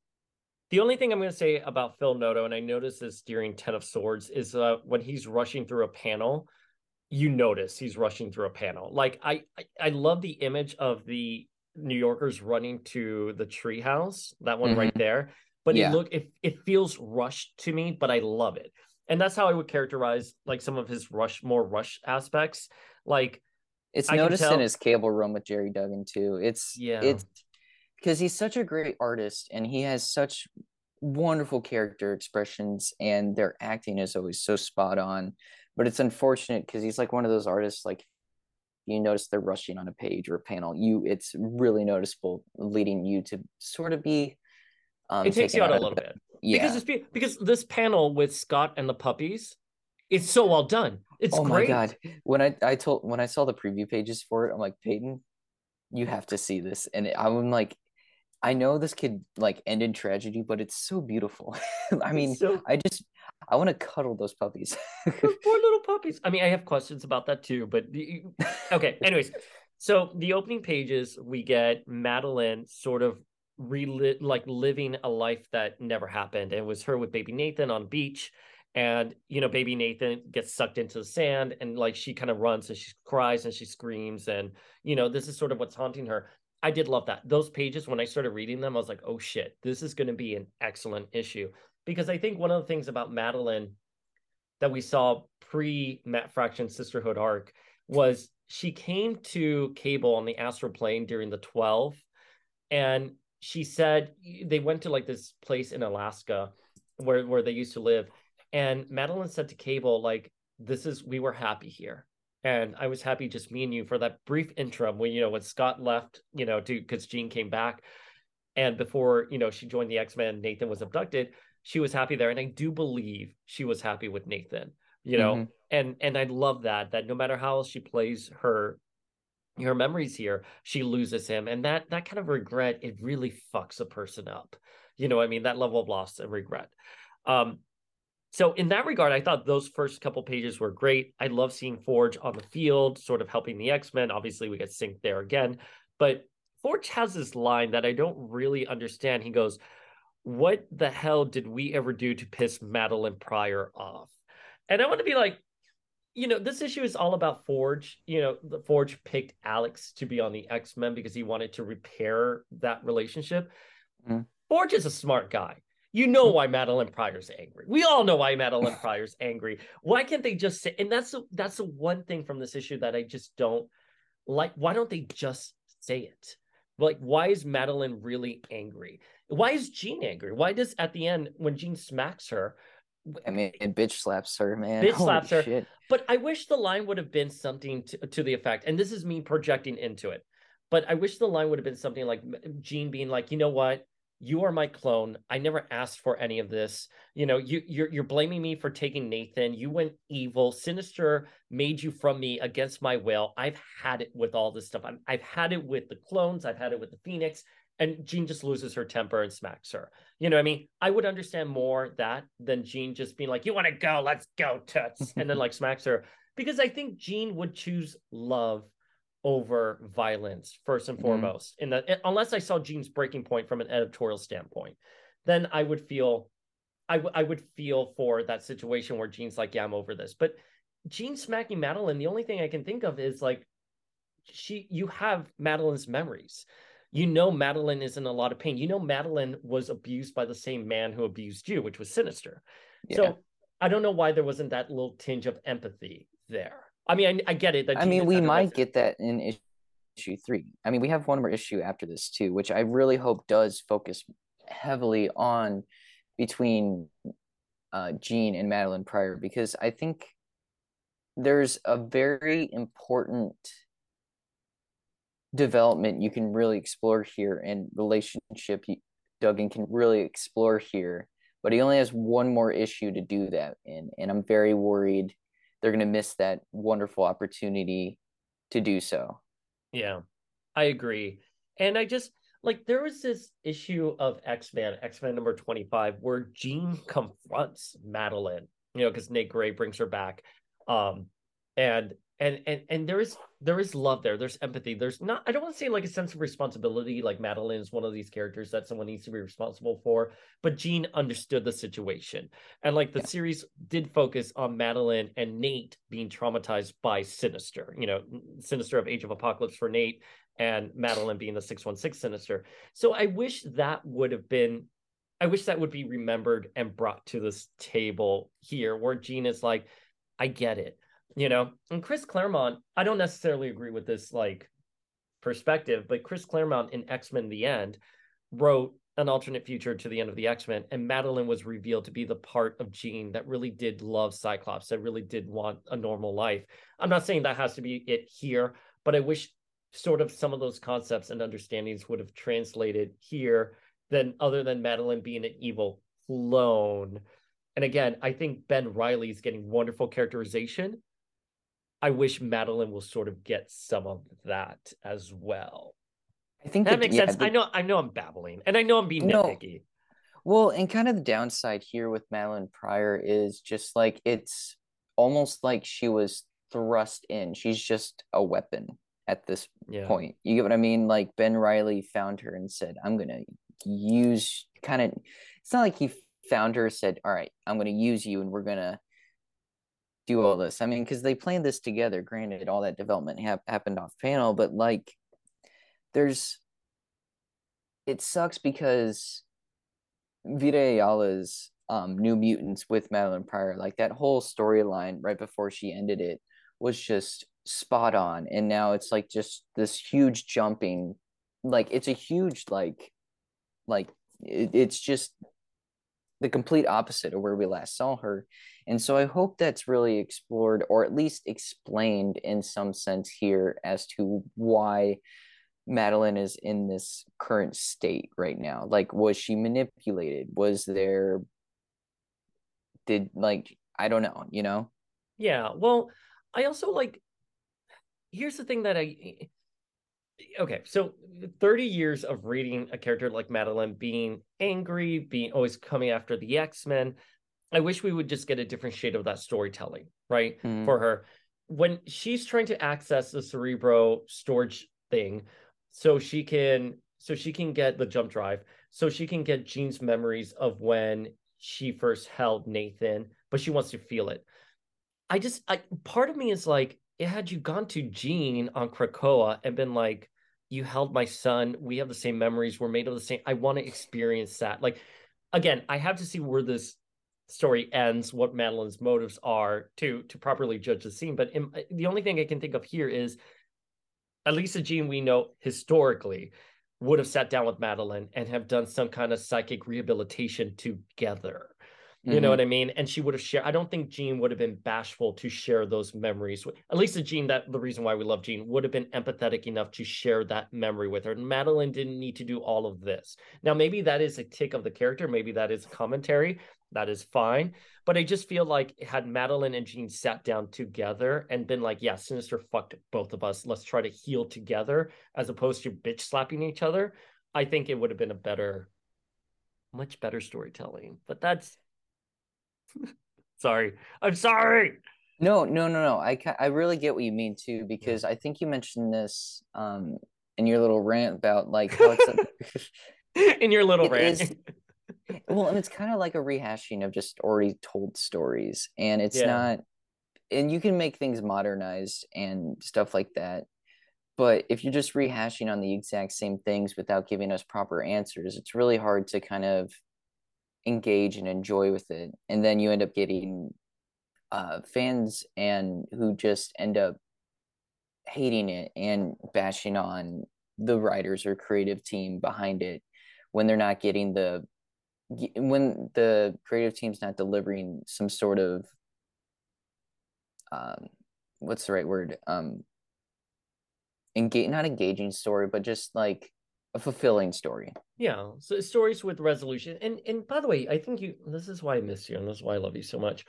The only thing I'm going to say about Phil Noto, and I noticed this during Ten of Swords, is uh, when he's rushing through a panel, you notice he's rushing through a panel. Like I, I, I love the image of the New Yorkers running to the treehouse, that one right there. But Yeah. it look it it feels rushed to me, but I love it, and that's how I would characterize like some of his rush more rush aspects. Like It's I noticed in his cable room with Gerry Duggan too. It's Yeah. it's because he's such a great artist and he has such wonderful character expressions and their acting is always so spot on. But it's unfortunate because he's like one of those artists like you notice they're rushing on a page or a panel. You it's really noticeable, leading you to sort of be um it takes you out a little bit. Yeah. because it's be- because this panel with Scott and the puppies, it's so well done. It's oh great. my god when i i told when i saw the preview pages for it i'm like peyton you have to see this and i'm like i know this could like end in tragedy but it's so beautiful i mean so i just i want to cuddle those puppies those poor little puppies. I mean, I have questions about that too, but okay. Anyways, so the opening pages we get Madelyne sort of relit like living a life that never happened. It was her with baby Nathan on beach. And you know, baby Nathan gets sucked into the sand and like she kind of runs and she cries and she screams. And you know, this is sort of what's haunting her. I did love that. Those pages, when I started reading them, I was like, oh shit, this is going to be an excellent issue. Because I think one of the things about Madelyne that we saw pre Matt Fraction Sisterhood arc was she came to Cable on the astral plane during the 12 and she said they went to like this place in Alaska where where they used to live and Madelyne said to Cable like this is we were happy here and I was happy just me and you for that brief interim when you know when Scott left, you know, to because Jean came back, and before you know she joined the X Men, Nathan was abducted. She was happy there, and I do believe she was happy with Nathan. You know, mm-hmm. and and I love that that no matter how she plays her her memories here, she loses him, and that that kind of regret it really fucks a person up. You know, I mean that level of loss and regret. Um, so in that regard, I thought those first couple pages were great. I love seeing Forge on the field, sort of helping the X-Men. Obviously, we get synced there again. But Forge has this line that I don't really understand. He goes, What the hell did we ever do to piss Madelyne Pryor off? And I want to be like, you know, this issue is all about Forge. You know, the Forge picked Alex to be on the X-Men because he wanted to repair that relationship. Mm. Forge is a smart guy. You know why Madelyne Pryor's angry. We all know why Madelyne Pryor's angry. Why can't they just say? And that's the that's the one thing from this issue that I just don't like. Why don't they just say it? Like, why is Madelyne really angry? Why is Jean angry? Why does at the end when Jean smacks her? I mean, and bitch slaps her, man. Bitch Holy slaps her. Shit. But I wish the line would have been something to, to the effect, and this is me projecting into it. But I wish the line would have been something like Jean being like, you know what? You are my clone. I never asked for any of this. You know, you you're you're blaming me for taking Nathan. You went evil. Sinister made you from me against my will. I've had it with all this stuff. i have had it with the clones. I've had it with the Phoenix. And Jean just loses her temper and smacks her. You know, I mean, I would understand more that than Jean just being like, "You want to go? Let's go, toots," and then like smacks her. Because I think Jean would choose love over violence first and mm-hmm. foremost. Mm-hmm. In the unless I saw Jean's breaking point from an editorial standpoint, then I would feel I, w- I would feel for that situation where Jean's like, yeah, I'm over this. But Jean smacking madelyne the only thing I can think of is like she you have madelyne's memories. You know madelyne is in a lot of pain. You know madelyne was abused by the same man who abused you, which was sinister. Yeah. So I don't know why there wasn't that little tinge of empathy there. I mean, I, I get it. That I mean, we might get that in issue three. I mean, we have one more issue after this too, which I really hope does focus heavily on between uh, Jean and Madelyne Pryor because I think there's a very important development you can really explore here and relationship Duggan can really explore here, but he only has one more issue to do that in, and I'm very worried they're going to miss that wonderful opportunity to do so. Yeah, I agree. And I just like there was this issue of X Men, X Men number 25, where Jean confronts Madelyne, you know, because Nate Gray brings her back. Um, and and and and there is there is love there there's empathy there's not i don't want to say like a sense of responsibility like madelyne is one of these characters that someone needs to be responsible for but jean understood the situation and like the yeah. series did focus on madelyne and nate being traumatized by sinister you know sinister of age of apocalypse for nate and madelyne being the 616 sinister so i wish that would have been i wish that would be remembered and brought to this table here where jean is like i get it you know and chris claremont i don't necessarily agree with this like perspective but chris claremont in x-men the end wrote an alternate future to the end of the x-men and madelyne was revealed to be the part of jean that really did love cyclops that really did want a normal life. I'm not saying that has to be it here but i wish sort of some of those concepts and understandings would have translated here than other than madelyne being an evil clone. And again i think ben reilly is getting wonderful characterization I wish Madelyne will sort of get some of that as well. I think that, makes yeah, sense. The, I know, I know, I'm babbling, and I know I'm being no, nitpicky. Well, and kind of the downside here with Madelyne Pryor is just like it's almost like she was thrust in. She's just a weapon at this yeah. point. You get what I mean? Like Ben Reilly found her and said, "I'm gonna use." Kind of, it's not like he found her said, "All right, I'm gonna use you, and we're gonna." Do all this. I mean, because they planned this together. Granted, all that development ha- happened off panel, but like, there's. It sucks because Vita Ayala's um, New Mutants with Madelyne Pryor, like that whole storyline right before she ended it, was just spot on. And now it's like just this huge jumping, like it's a huge like, like it, it's just the complete opposite of where we last saw her And so I hope that's really explored or at least explained in some sense here as to why Madelyne is in this current state right now. Like, was she manipulated? Was there, did like, I don't know, you know? Yeah. Well, I also like, here's the thing that I, okay, so 30 years of reading a character like Madelyne being angry, being always coming after the X Men. I wish we would just get a different shade of that storytelling, right? Mm. For her. When she's trying to access the Cerebro storage thing, so she can so she can get the jump drive, so she can get Jean's memories of when she first held Nathan, but she wants to feel it. I just I part of me is like, had you gone to Jean on Krakoa and been like, you held my son, we have the same memories, we're made of the same. I want to experience that. Like again, I have to see where this story ends, what Madelyne's motives are to to properly judge the scene. But in, the only thing I can think of here is Elisa Jean, we know historically, would have sat down with Madelyne and have done some kind of psychic rehabilitation together. You mm-hmm. know what I mean? And she would have shared. I don't think Jean would have been bashful to share those memories. With, at least the Jean, that the reason why we love Jean, would have been empathetic enough to share that memory with her. And Madelyne didn't need to do all of this. Now, maybe that is a tick of the character. Maybe that is commentary. That is fine. But I just feel like had Madelyne and Jean sat down together and been like, yeah, Sinister fucked both of us. Let's try to heal together as opposed to bitch slapping each other. I think it would have been a better, much better storytelling. But that's sorry. I'm sorry. No, no, no, no. I I really get what you mean too because yeah. I think you mentioned this um in your little rant about like how it's a... in your little rant. Is, well, and it's kind of like a rehashing of just already told stories, and it's yeah. not. And you can make things modernized and stuff like that, but if you're just rehashing on the exact same things without giving us proper answers, it's really hard to kind of engage and enjoy with it and then you end up getting uh, fans and who just end up hating it and bashing on the writers or creative team behind it when they're not getting the when the creative team's not delivering some sort of um what's the right word um engage not engaging story but just like a fulfilling story. Yeah, so stories with resolution. And and by the way, I think you this is why I miss you and this is why I love you so much.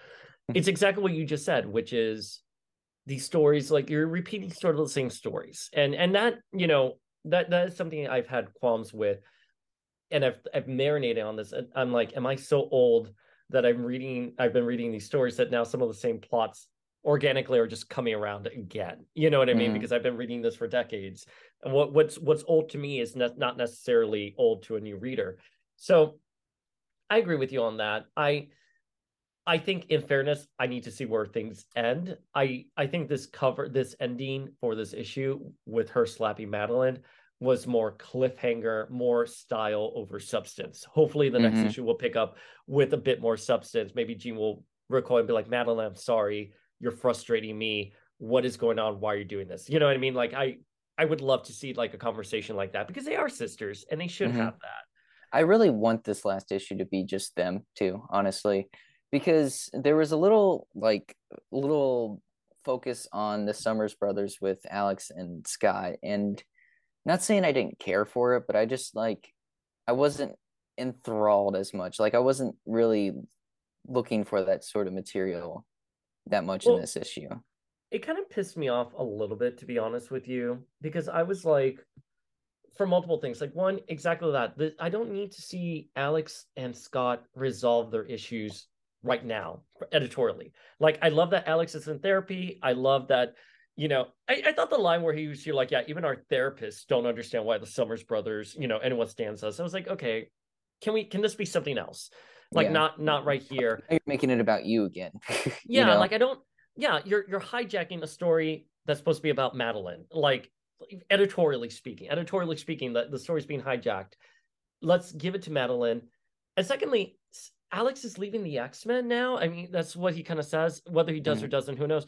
it's exactly what you just said, which is these stories like you're repeating sort of the same stories. And and that, you know, that that is something I've had qualms with and I've I've marinated on this. I'm like, am I so old that I'm reading I've been reading these stories that now some of the same plots organically are just coming around again. You know what I mean? Mm. Because I've been reading this for decades. And what, what's what's old to me is ne- not necessarily old to a new reader. So I agree with you on that. I I think in fairness, I need to see where things end. I I think this cover this ending for this issue with her slapping Madelyne was more cliffhanger, more style over substance. Hopefully the mm-hmm. next issue will pick up with a bit more substance. Maybe Jean will recoil and be like, Madelyne, I'm sorry you're frustrating me what is going on why are you doing this you know what i mean like i i would love to see like a conversation like that because they are sisters and they should mm-hmm. have that i really want this last issue to be just them too honestly because there was a little like little focus on the summers brothers with alex and scott and not saying i didn't care for it but i just like i wasn't enthralled as much like i wasn't really looking for that sort of material that much well, in this issue. It kind of pissed me off a little bit, to be honest with you, because I was like, for multiple things. Like one, exactly that. The, I don't need to see Alex and Scott resolve their issues right now, editorially. Like I love that Alex is in therapy. I love that. You know, I, I thought the line where he was here, like, yeah, even our therapists don't understand why the Summers brothers, you know, anyone stands us. I was like, okay, can we? Can this be something else? like yeah. not not right here you're making it about you again yeah you know? like i don't yeah you're you're hijacking a story that's supposed to be about madelyne like editorially speaking editorially speaking the, the story's being hijacked let's give it to madelyne and secondly alex is leaving the x-men now i mean that's what he kind of says whether he does mm-hmm. or doesn't who knows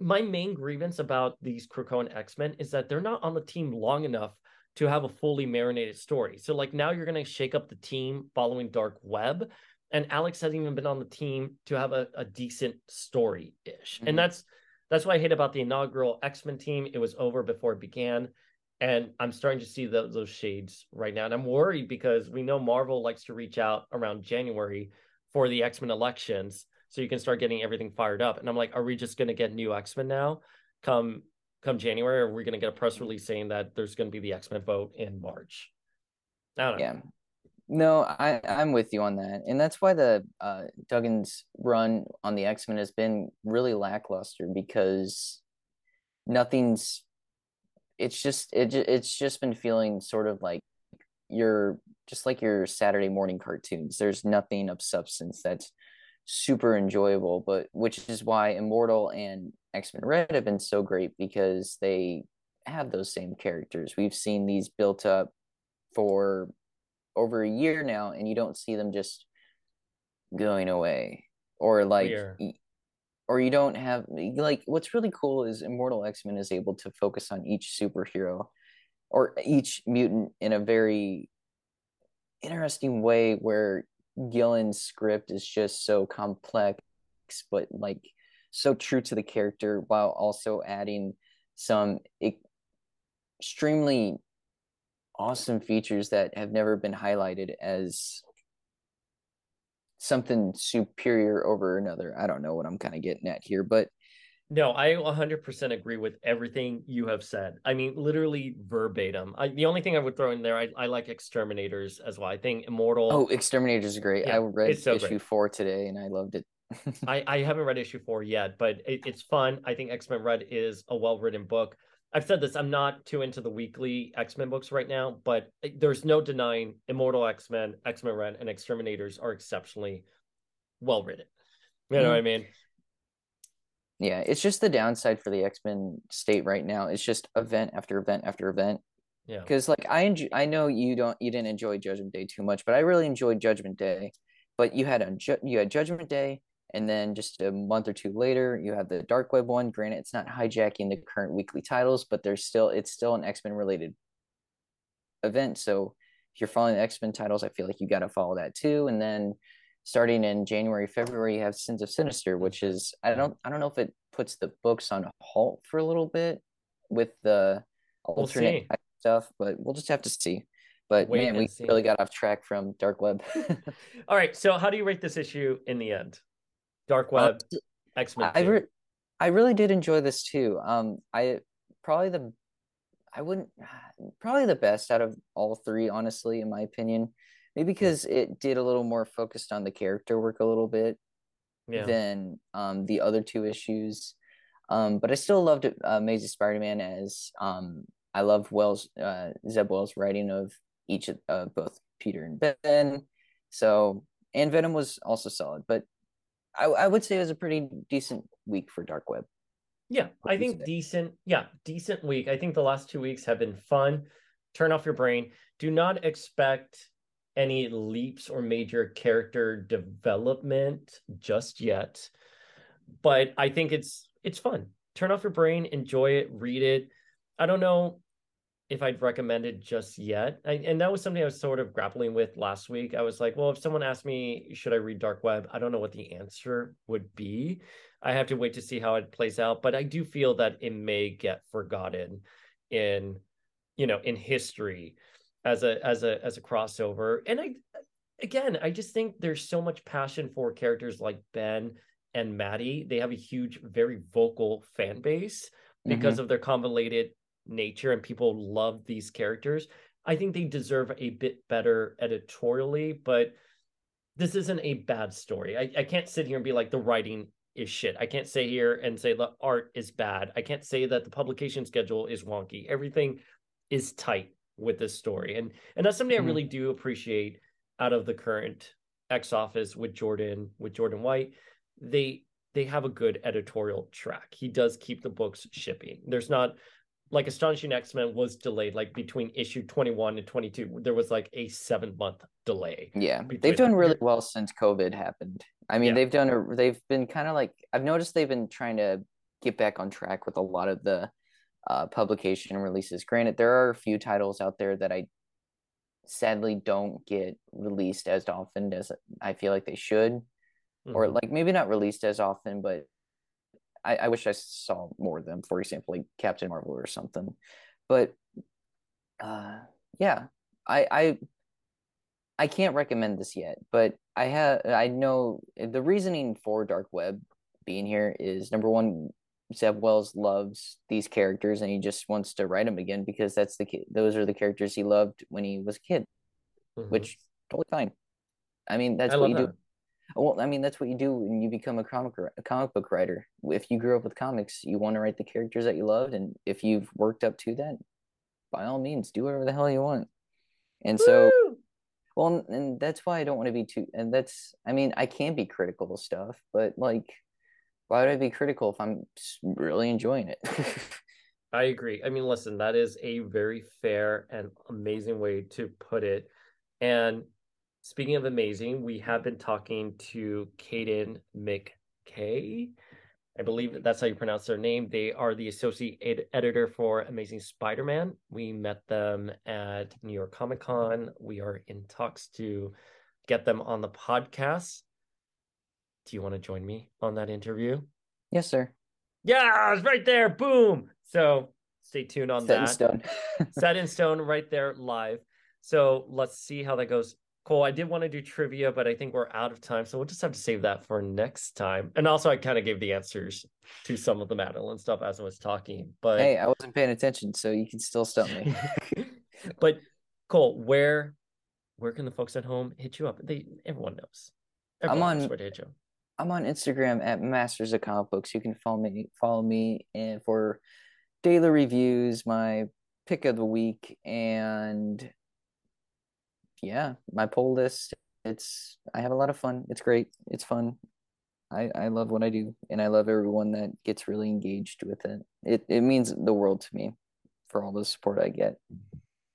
my main grievance about these Krakoan X-Men is that they're not on the team long enough to have a fully marinated story. So like now you're going to shake up the team following Dark Web and Alex hasn't even been on the team to have a, a decent story ish. Mhm. And that's that's what I hate about the inaugural X Men team. It was over before it began. And I'm starting to see those, those shades right now. And I'm worried because we know Marvel likes to reach out around January for the X Men elections. So you can start getting everything fired up. And I'm like, are we just going to get new X Men now come come January? Or are we going to get a press release saying that there's going to be the X Men vote in March? I don't know. Yeah. No, I I'm with you on that. And that's why the uh Duggan's run on the X-Men has been really lackluster because nothing's it's just it it's just been feeling sort of like your just like your Saturday morning cartoons. There's nothing of substance that's super enjoyable, but which is why Immortal and X-Men Red have been so great because they have those same characters. We've seen these built up for over a year now, and you don't see them just going away or like Clear. or you don't have like what's really cool is Immortal X-Men is able to focus on each superhero or each mutant in a very interesting way where Gillen's script is just so complex but like so true to the character while also adding some extremely awesome features that have never been highlighted as something superior over another. I don't know what I'm kind of getting at here, but No, I 100% agree with everything you have said. I mean, literally verbatim. I, the only thing I would throw in there, I, I like Exterminators as well. I think Immortal. oh, Exterminators is great. Yeah, I read so issue great. four today and I loved it. I, I haven't read issue four yet, but it, it's fun. I think X Men Red is a well written book. I've said this, I'm not too into the weekly X Men books right now, but there's no denying Immortal X Men, X Men Red, and Exterminators are exceptionally well written. You know Mhm. what I mean? Yeah, it's just the downside for the X-Men state right now. It's just event after event after event. Yeah. Because like I enjoy, I know you don't you didn't enjoy Judgment Day too much, but I really enjoyed Judgment Day. But you had a Ju- you had Judgment Day, and then just a month or two later, you have the Dark Web one. Granted, it's not hijacking the current weekly titles, but there's still it's still an X-Men related event. So if you're following the X-Men titles, I feel like you got to follow that too. And then starting in January, February, you have Sins of Sinister, which is I don't I don't know if it puts the books on halt for a little bit with the We'll alternate stuff, but we'll just have to see. But Wait man, we see. really got off track from Dark Web. All right. So, how do you rate this issue in the end? Dark Web, X Men. I re- I really did enjoy this too. Um, I probably the I wouldn't probably the best out of all three, honestly, in my opinion. Maybe because it did a little more focused on the character work a little bit yeah. than um the other two issues. Um, but I still loved uh, Amazing Spider-Man as um I love Wells uh Zeb Wells writing of each of uh, both Peter and Ben. So and Venom was also solid, but I I would say it was a pretty decent week for Dark Web. Yeah, What I think decent. Yeah, decent week. I think the last two weeks have been fun. Turn off your brain. Do not expect any leaps or major character development just yet. But I think it's it's fun. Turn off your brain, enjoy it, read it. I don't know if I'd recommend it just yet. I, and that was something I was sort of grappling with last week. I was like, well, if someone asked me, should I read Dark Web? I don't know what the answer would be. I have to wait to see how it plays out, but I do feel that it may get forgotten in, you know, in history as a as a as a crossover. And I again, I just think there's so much passion for characters like Ben and Maddie. They have a huge, very vocal fan base because mm-hmm. of their convoluted nature and people love these characters. I think they deserve a bit better editorially, but this isn't a bad story. I, I can't sit here and be like the writing is shit. I can't say here and say the art is bad. I can't say that the publication schedule is wonky. Everything is tight with this story. And and that's something Mhm. I really do appreciate out of the current X office with Jordan, with Jordan White. They they have a good editorial track. He does keep the books shipping. There's not like Astonishing X-Men was delayed like between issue 21 and 22. There was like a 7 month delay. Yeah, they've done them. really well since COVID happened. I mean, Yeah. they've done a, they've been kind of like I've noticed they've been trying to get back on track with a lot of the uh, publication releases. Granted, there are a few titles out there that I sadly don't get released as often as I feel like they should, mm-hmm. or like maybe not released as often, but I, I wish I saw more of them. For example, like Captain Marvel or something. But uh, yeah, I I I can't recommend this yet, but I have I know the reasoning for Dark Web being here is number one, Zeb Wells loves these characters and he just wants to write them again because that's the those are the characters he loved when he was a kid, mm-hmm. which totally fine. I mean, that's I what you that. do. Well, I mean, that's what you do when you become a comic a comic book writer. If you grew up with comics, you want to write the characters that you loved, and if you've worked up to that, by all means, do whatever the hell you want. And so, well, and that's why I don't want to be too. And that's, I mean, I can be critical of stuff, but like, why would I be critical if I'm really enjoying it? I agree. I mean, listen, that is a very fair and amazing way to put it. And speaking of amazing, we have been talking to Caden McKay. I believe that's how you pronounce their name. They are the associate ed- editor for Amazing Spider Man. We met them at New York Comic Con. We are in talks to get them on the podcast. Do you want to join me on that interview? Yes, sir. Yeah, it's right there. Boom. So stay tuned on Set that. In stone. Set in stone right there live. So let's see how that goes. Cool. I did want to do trivia, but I think we're out of time. So we'll just have to save that for next time. And also, I kind of gave the answers to some of the Madelyne stuff as I was talking. But hey, I wasn't paying attention, so you can still stump me. but Cole, where where can the folks at home hit you up? They everyone knows. Everyone I'm on knows where to hit you. I'm on Instagram at Masters of Comic Books. You can follow me follow me and for daily reviews, my pick of the week, and yeah, my poll list. It's I have a lot of fun. It's great. It's fun. I I love what I do, and I love everyone that gets really engaged with it. It it means the world to me for all the support I get.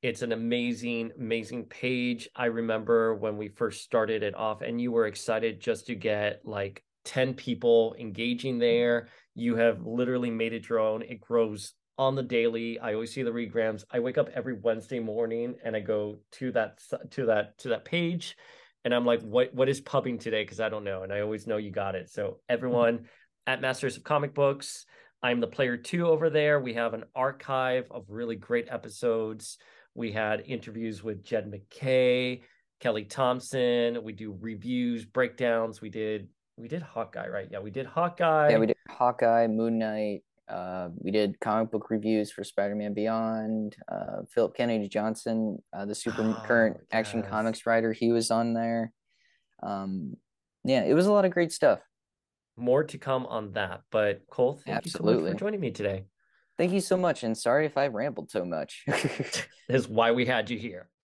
It's an amazing, amazing page. I remember when we first started it off, and you were excited just to get like 10 people engaging there. You have literally made it your own. It grows on the daily. I always see the regrams. I wake up every Wednesday morning and I go to that to that to that page and I'm like, what what is pubbing today? Because I don't know. And I always know you got it. So everyone mm-hmm. at Masters of Comic Books, I'm the player two over there. We have an archive of really great episodes. We had interviews with Jed MacKay, Kelly Thompson. We do reviews, breakdowns. We did we did Hawkeye, right? Yeah, we did Hawkeye. Yeah, we did Hawkeye, Moon Knight, uh, we did comic book reviews for Spider-Man Beyond. Uh, Philip Kennedy Johnson, uh, the super oh, current yes. Action Comics writer, he was on there. Um, yeah, it was a lot of great stuff. More to come on that, but Cole, thank Absolutely. you so much for joining me today. Thank you so much, and sorry if I rambled so much. is why we had you here.